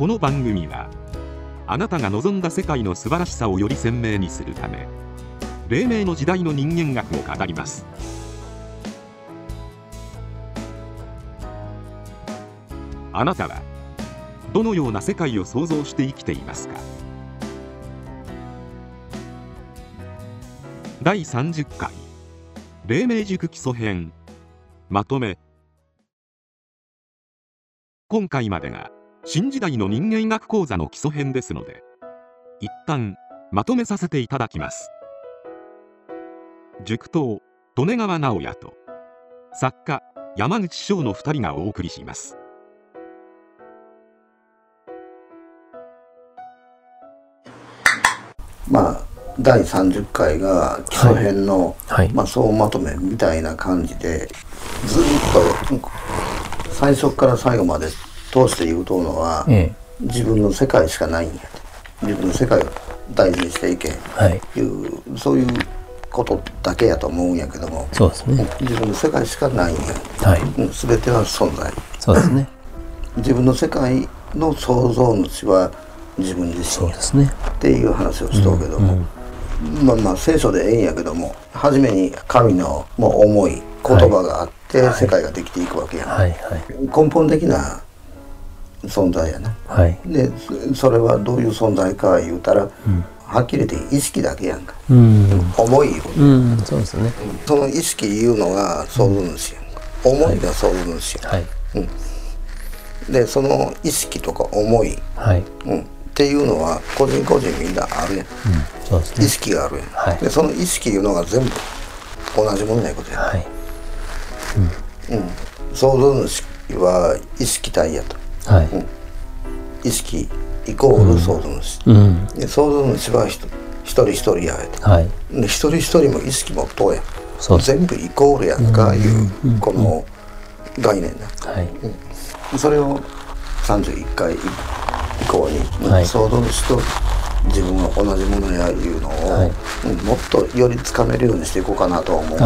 この番組はあなたが望んだ世界の素晴らしさをより鮮明にするため黎明の時代の人間学を語ります。あなたはどのような世界を想像して生きていますか？第30回黎明塾基礎編まとめ。今回までが新時代の人間学講座の基礎編ですので一旦まとめさせていただきます。塾頭利根川直也と作家山口翔の2人がお送りします。まあ第30回が基礎編の、はい。まあ、総まとめみたいな感じでずっと最初から最後まで通して言うとうのは、え自分の世界しかないんや。と自分の世界を大事にしていけえはい。いうそういうことだけやと思うんやけどもそうですね。自分の世界しかないんや、はい。うん、全ては存在。そうですね。自分の世界の創造主は自分自身。やそうですね。っていう話をしとうけども、まあまあ聖書でええんやけども初めに神のもう思い言葉があって世界ができていくわけやん、はいはい。根本的な存在やな。はい。でそそれはどういう存在か言うたら、はっきり言って意識だけやんか。うん。思いいうん。そうですね。その意識いうのが創造主やんか思いが創造主やんか、はい。でその意識とか思い、はい。うん、っていうのは個人個人みんなあるやん。意そうですね。識があるやん、はい。でその意識いうのが全部同じものやことや、はい。うん、創造主は意識体やとはい。意識イコール創造主、うん。で創造主は一人一人やと。はい。で一人一人も意識もとやそう。です全部イコールやんかいうこの概念なはい。それを31回以降に、はい。創造主と自分は同じものやいうのを、はい。うんもっとよりつかめるようにしていこうかなとは思う。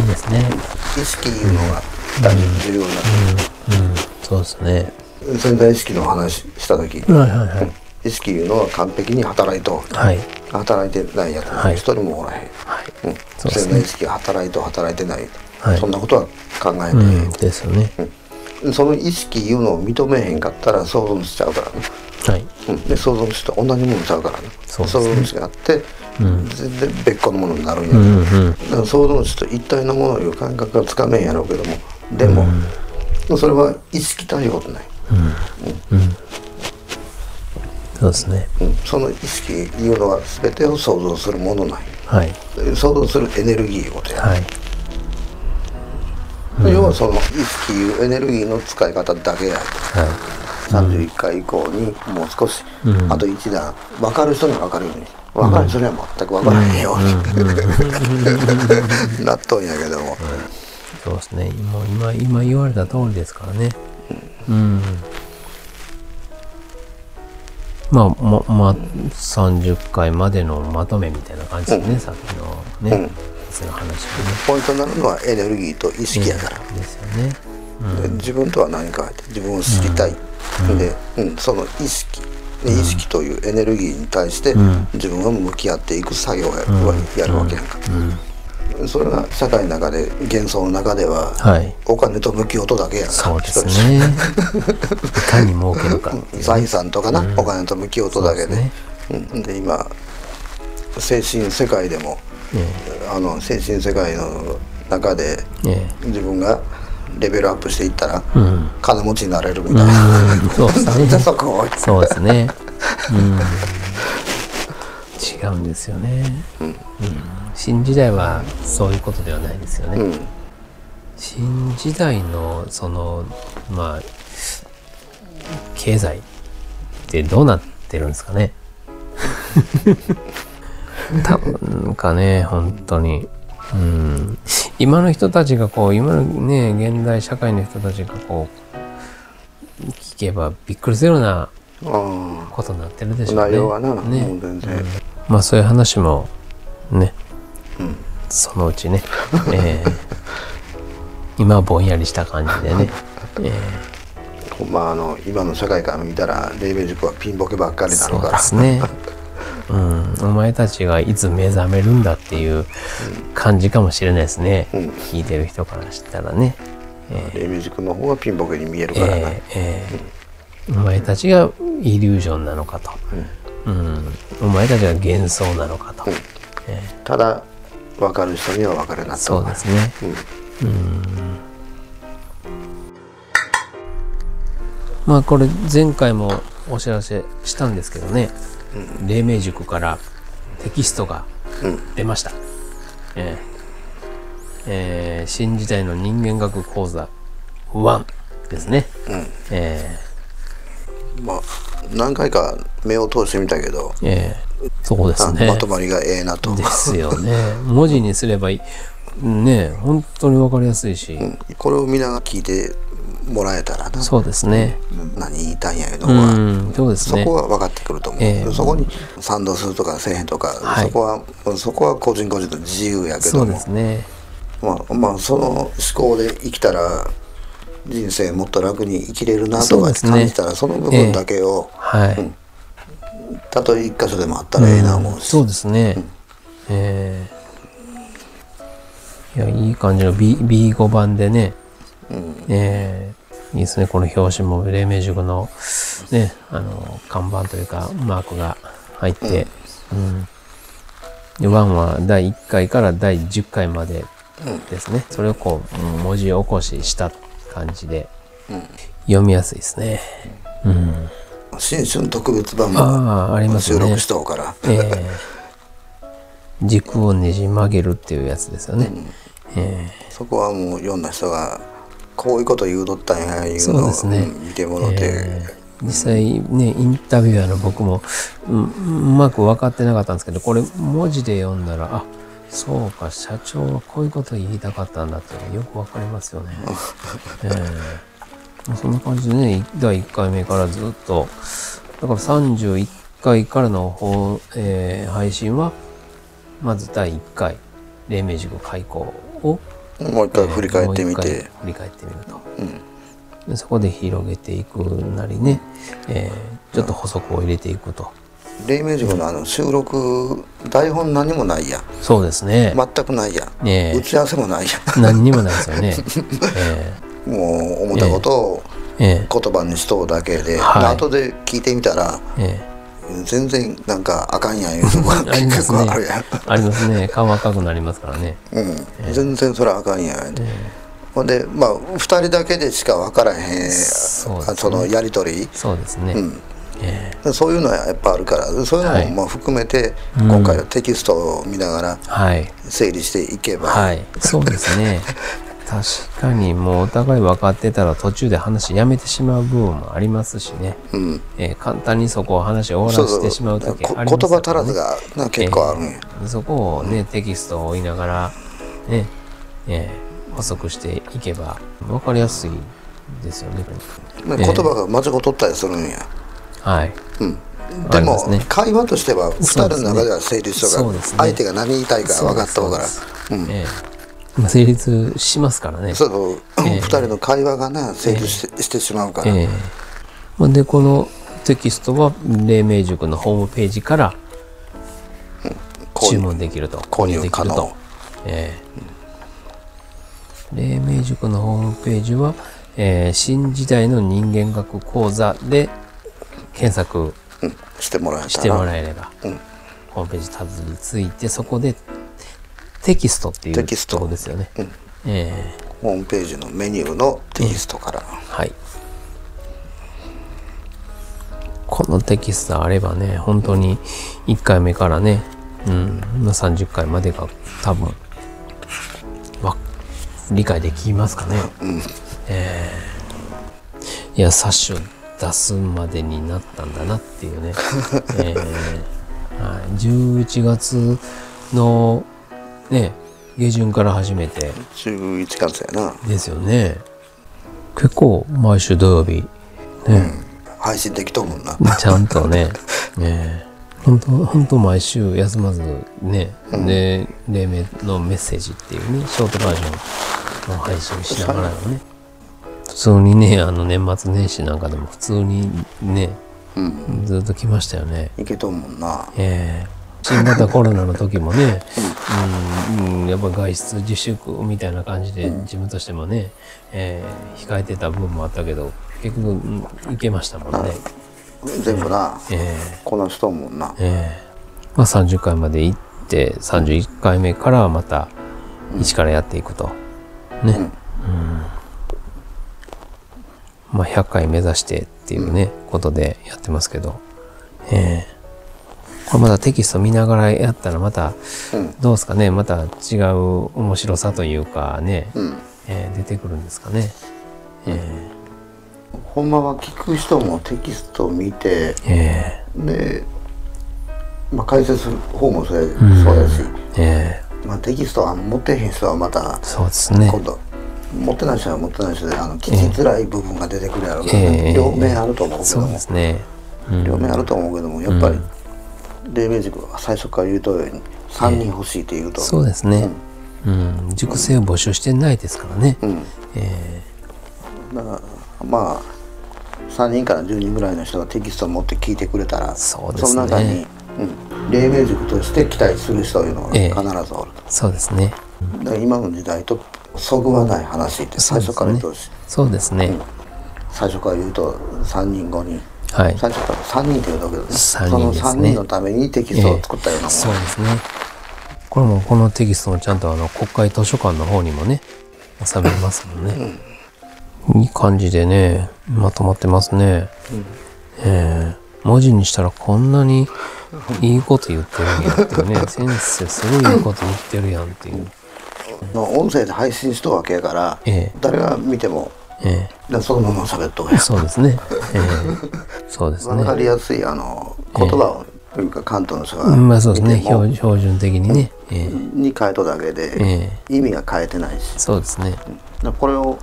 いいですね。意識いうのが大事重要な、うん。そうですね潜在意識の話した時、はいはいはい。意識いうのは完璧に働いとはい。働いてないやつ。はい。一人もおらへん、はい。うん。ね。潜在意識が働いと働いてない、はい。そんなことは考えうて、んですよね。その意識いうのを認めへんかったら想像しちゃうからね、はい。うん、で想像主と同じものちゃうからね。そうですね。想像主があって、うん。全然別個のものになるんや。けど、うんうん。だから想像主と一体のものをいう感覚がつかめんやろうけども。でも、それは意識ということない、そうですね。うん、その意識いうのは全てを想像するものないはい。想像するエネルギーいうことや、はい。要はその意識いうエネルギーの使い方だけやと。はい。31回以降にもう少し、うん。あと一段分かる人には分かるように。分かる人には全く分からへんように。なっとんやけども、そうですね。もう今今言われた通りですからねうん。まあままあ30回までのまとめみたいな感じですね、さっきのね、うん。の話もね。ポイントになるのはエネルギーと意識やから、ですよね。で自分とは何かって自分を知りたい、で、うん、その意識。で意識というエネルギーに対してん。自分が向き合っていく作業をやる,、やるわけやんか、それが社会の中で幻想の中では、はい。お金と向き音だけやそうですね。いかに儲けるかっていう。財産とかな、お金と向き音だけで。ですね。うん、で今精神世界でもえあの精神世界の中でええ。自分がレベルアップしていったら、えうん。金持ちになれるみたいな、うん。そうですね。そこをそうですね。うん。違うんですよね。うん。新時代はそういうことではないですよね。うん新時代のそのまあ経済ってどうなってるんですかね。多分かね本当に。うん、今の人たちがこう今のね現代社会の人たちがこう聞けばびっくりするようなあことになってるでしょうね。内容はな、ね。もう全然、まあそういう話もね、うんそのうちね、えー今はぼんやりした感じでね、えほんまあの今の社会から見たら黎明塾はピンボケばっかりなそうのか。らですね。うん、お前たちがいつ目覚めるんだっていう感じかもしれないですね。うん。聞いてる人からしたらね。え黎明塾の方がピンボケに見えるーからな、えーえーお前たちがイリュージョンなのかと。うん、お前たちが幻想なのかと。えーただ分かる人には分かるなと。そうですね。まあこれ前回もお知らせしたんですけどね、黎明塾からテキストが出ました。えーえー新時代の人間学講座1ですね。えまあ何回か目を通してみたけど、ーえーそうですあね。まとまりがええなと、ですよね。文字にすればいい。ね本当にわかりやすいし。うんこれを見ながら聞いてもらえたらなそうですね。何言いたいんやけど、うん、そうですね。そこは分かってくると思う、ええそこに賛同するとかせえへんとか、はいそこはそこは個人個人の自由やけそうどもですね。まあまあその思考で生きたら人生もっと楽に生きれるなとか感じたらそ,、の部分だけを、はい。たとえ一箇所でもあったらええな思うし、そうですね。えーいや、いい感じの B B5 版でね、えーいいですね。この表紙も黎明塾のね、あの、看板というか、マークが入って、うん。で、1は第1回から第10回までですね。それをこう、うん文字起こしした感じで、読みやすいですね。うん。新春特別版もああ、ありますね。収録しとうから、ええ。軸をねじ曲げるっていうやつですよね。えそこはもう読んだ人がこういうこと言うとったんやいうのをねうん見てもらって、ええ。実際ねインタビュアーの僕もうんうまく分かってなかったんですけどこれ文字で読んだらあそうか社長はこういうこと言いたかったんだっていうのがよく分かりますよね。ええ。まあそんな感じでね第1回目からずっとだから31回からの方、えー配信はまず第1回黎明塾開校をもう一回振り返ってみて。回、振り返ってみると、でそこで広げていくなりね、えーちょっと補足を入れていくと、黎明塾のあの収録台本何もないや。んそうですね、全くないや。え。打ち合わせもないや。何にもないですよね。えんもう思ったことをーえ。言葉にしとうだけで、はい。で後で聞いてみたらーえ。全然なんかあかんやんいうとこが 結すね。構あるやん、ありますね。顔赤くなりますからね。うん、全然それはあかんやん、ほんでまあ2人だけでしか分からへんそね。のやり取り。そうですね、うんえそういうのはやっぱあるからそういうのはい。もまあ含めて、うん。今回はテキストを見ながらーはい。整理していけば、はい。そうですね。確かにもうお互い分かってたら途中で話やめてしまう部分もありますしね、うん、えー簡単にそこを話を終わらせてしまう時こあります言葉足からねずがな結構あるんや、えーそこをね、テキストを追いながらね、えー補足していけば分かりやすいですよね。まあええ言葉が間違っとったりするんや、はい。うん、あでも、ね会話としては2人の中では成立とか、そうですね。相手が何言いたいか分かった方うん。え成立しますからね。そうええ。2人の会話がな成立して,、してしまうから、えーまあで、このテキストは黎明塾のホームページから注文できると。購入できると。えー黎明塾のホームページは、えー新時代の人間学講座で検索うん。してもらえしてもらえれば、うん。ホームページたどり着いてそこでテキストっていうテキスト。とこですよね。うん。えホームページのメニューのテキストから、ーはい。このテキストあればね、本当に1回目からね、うん、まあ30回までが多分、わ理解できますかね。うん。えーいや、冊子を出すまでになったんだなっていうね。えーはい、11月のね、下旬から始めて。11月やな。ですよね。結構毎週土曜日、ね、配信できとうもんな。ちゃんとね、ね。本当本当毎週休まずね、で、黎明のメッセージっていうね、ショートバージョンの配信しながらのね、通にねあの年末年始なんかでも普通にねうん。ずっと来ましたよね。いけとんもんな。ええ。新型コロナの時もね、うん。うんやっぱ外出自粛みたいな感じで自分としてもね、ええ控えてた部分もあったけど結局、うん行けましたもんね。全部な。えこなしとんもんな。ええ。えまあ、30回まで行って31回目からはまた一からやっていくと。ね。うんまあ、100回目指してっていうね、ことでやってますけど。ええ。これまたテキスト見ながらやったらまたうん。どうですかね？また違う面白さというかね、うん。えー出てくるんですかね？えほんまは聞く人もテキストを見てー、え。で、まあ、解説する方もそうや,、ん。そうやし、ー、え。まあ、テキストは持ってへん人はまたー、そうですね。今度持ってない人は持ってない人であの聞きづらい部分が出てくるやろうけど、ええ両面あると思うけそうども、ね。うん。両面あると思うけどもやっぱり、黎明塾は最初から言うとおりに3人欲しいって言うと、そうですね。うん、塾生を募集してないですからね。うん。えだからまあ3人から10人ぐらいの人がテキストを持って聞いてくれたらそうですね。の中に、うん、黎明塾として期待する人いうのがええ。必ずおると、ー、そうですね。今の時代とそぐわない話って最初から言うと、そうですね。最初から言うと3人5人はい。最初から3人って言うとけどね三その人ですね3人のためにテキストを作ったようなもん、そうですね。これもこのテキストもちゃんとあの国会図書館の方にもね、収めますもんね。いい感じでね、まとまってますね。えー文字にしたらこんなにいいこと言ってるんやっていうね、先生すごいいいこと言ってるやんっていう。の音声で配信しとるわけやから、ええ誰が見てもえでそのまま喋っとるえやんそうですね。ええ そうです分かりね。やすいあの言葉を、というか関東の人がうんまあそうですね。標標準的にね。ええに変えとだけで、え意味が変えてないしそうですね。これを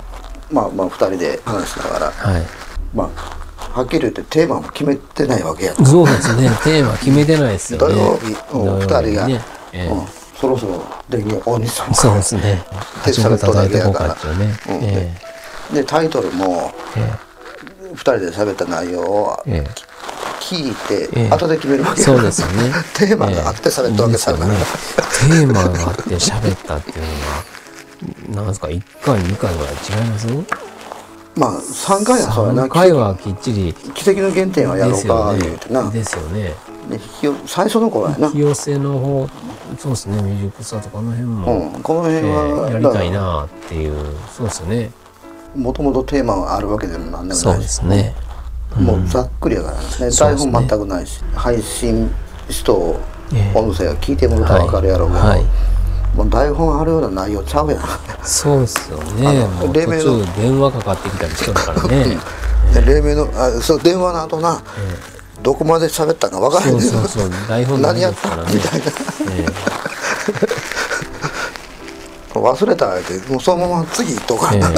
まあまあ2人で話しながらはい。まあはっきり言ってテーマも決めてないわけやんそうですね。テーマ決めてないですよね。土曜日、うん、2土曜日人が、ねええうんそろそろ電源オンにしたのそうですね。で始めた叩いていこう喋っとるだかっていうね。うん。えでタイトルもええ。2人で喋った内容をええ。聞いて、ええ。後で決めるわえけ。やそうですよね。テーマがあって喋ったわけですよね。テーマがあって喋ったっていうのは、なんですか、1回、2回ぐらい違います？まあ3回はそうやな。3回はきっちり奇跡の原点はやろうかね。言うてな、。ですよね。で引き最初の頃やな、引き寄せの方、そうですね、未熟さとかあの辺も、うん、この辺えは、えやりたいなっていう、そうですよね。もともとテーマがあるわけでもなんでもそうでないしすね。もうざっくりやからね。そうです台ね本全くないし、配信人をええ音声を聞いてもらったら分かるやろうけど、はいはい。もう台本あるような内容ちゃうやん。そうですよね。黎明の中電話かかってきたりしとるからね。で黎明のあそう電話の後な、どこまで喋ったか分からへんそうそうそう、台本ない何やっですからね。たみたいな。え忘れたってもうそのまま次行っとか。ええな、え。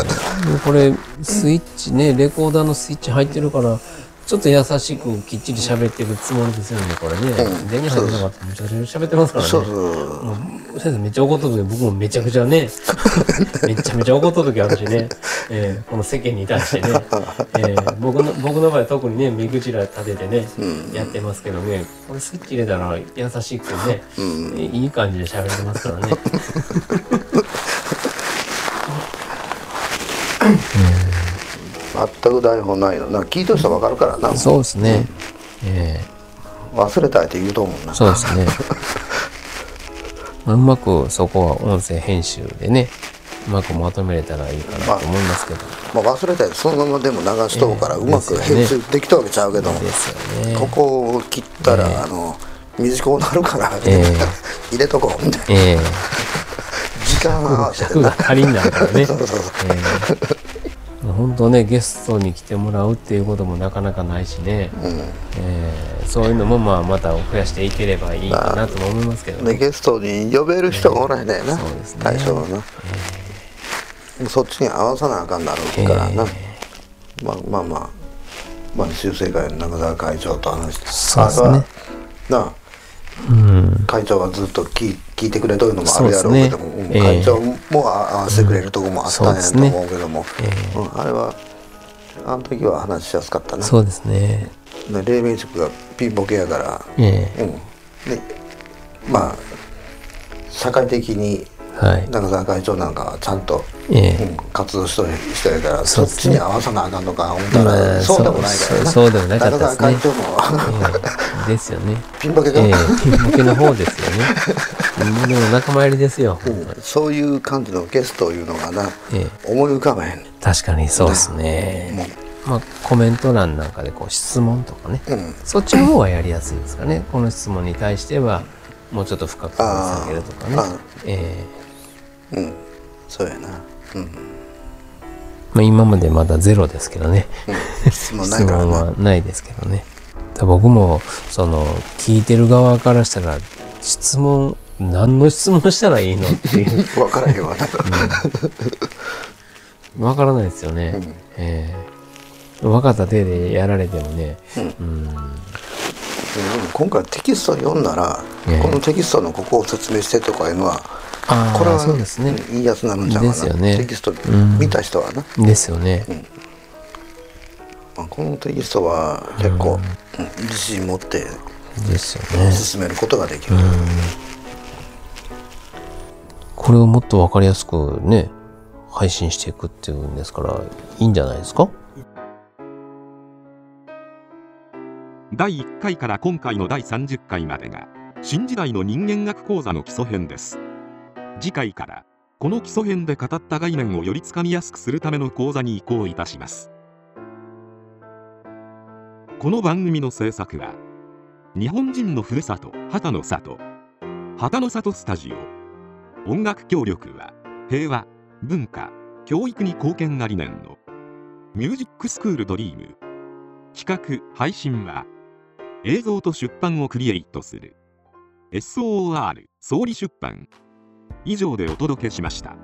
もうこれスイッチねレコーダーのスイッチ入ってるからちょっと優しくきっちり喋ってるつもりですよねこれね、うん。電源入ってなかったらめちゃくちゃ喋ってますからね。そうそう先生めっちゃ怒った時僕もめちゃくちゃね めちゃめちゃ怒った時あるしね、ええこの世間に対してね、ええ僕の僕の場合は特にね目くじら立ててね、やってますけどね。これスイッチ入れたら優しくね、えいい感じで喋ってますからね 全く台本ないの。な聞いとる人分かるからな。そうですね、ええ。忘れたって言うと思うな。そうですね。まあうまくそこは音声編集でね、うまくまとめれたらいいかなと思いますけど。まあ、忘れたりそのままでも流しとうから、ええ。うまく編集できたわけちゃうけども、ですよね。ここを切ったら、あの短くなるから、え 入れとこうみたいな。ええ。時間合わせて尺 が足りんなるからね。そうそうそう。ええ本当ね、ゲストに来てもらうっていうこともなかなかないしね、ええそういうのもまあまた増やしていければいいかなとも思いますけどね。でゲストに呼べる人がおらへんねんな、そうですね。対象はな、そっちに合わさなあかんなるからな、まあまあまあ。まあ修正会の中澤会長と話して。そうですね。あなあうん。会長がずっと聞い聞いてくれとるのもあるやろうけども、ね。うん会長も合わせてくれるとこもあったんやと思うけども、ええうんあれはあの時は話しやすかったな。そうですね。で黎明塾がピンボケやから、えうん、でまあ社会的にえはい。中澤会長なんかはちゃんと、ええ。うん、活動しとる人やからそっちに合わさなあかんのか思ったら、まあそうでもないからな。そうでもなかったですね。会長も。ええ。ですよね。ピンボケが、ええ。ピンボケの方ですよね。でも仲間入りですよ。うん。そういう感じのゲストいうのがな。ええ。思い浮かばへん。確かにそうですね。まあコメント欄なんかでこう質問とかね。うん。そっちの方がやりやすいですかね。この質問に対してはもうちょっと深く掘り下げるとかね。えうん。そうやな。うん、まあ今までまだゼロですけどね。うん、質問ない質からな。問はないですけどね。僕もその聞いてる側からしたら質問何の質問したらいいのっていう。分からへんわな。わからないですよね。うん。ええ。分かった手でやられてもね。うん。今回テキスト読んだら、ええ。このテキストのここを説明してとかいうのはこれはそうですね。うんいいやつなのじゃな。ですよね。テキストん見た人はな、ですよね。まあこのテキストは結構、うん。自信持ってですよね。進めることができる、これをもっとわかりやすくね、配信していくっていうんですから、いいんじゃないですか？第1回から今回の第30回までが新時代の人間学講座の基礎編です次回からこの基礎編で語った概念をよりつかみやすくするための講座に移行いたします。この番組の制作は日本人のふるさと旗の里旗の里スタジオ。音楽協力は平和文化教育に貢献が理念の。ミュージックスクールドリーム。企画配信は映像と出版をクリエイトする。SOR 総理出版。以上でお届けしました。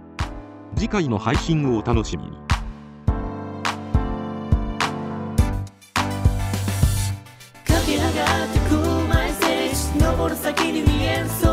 次回の配信をお楽しみに。駆け上がってくマイステージ登る先に見える空。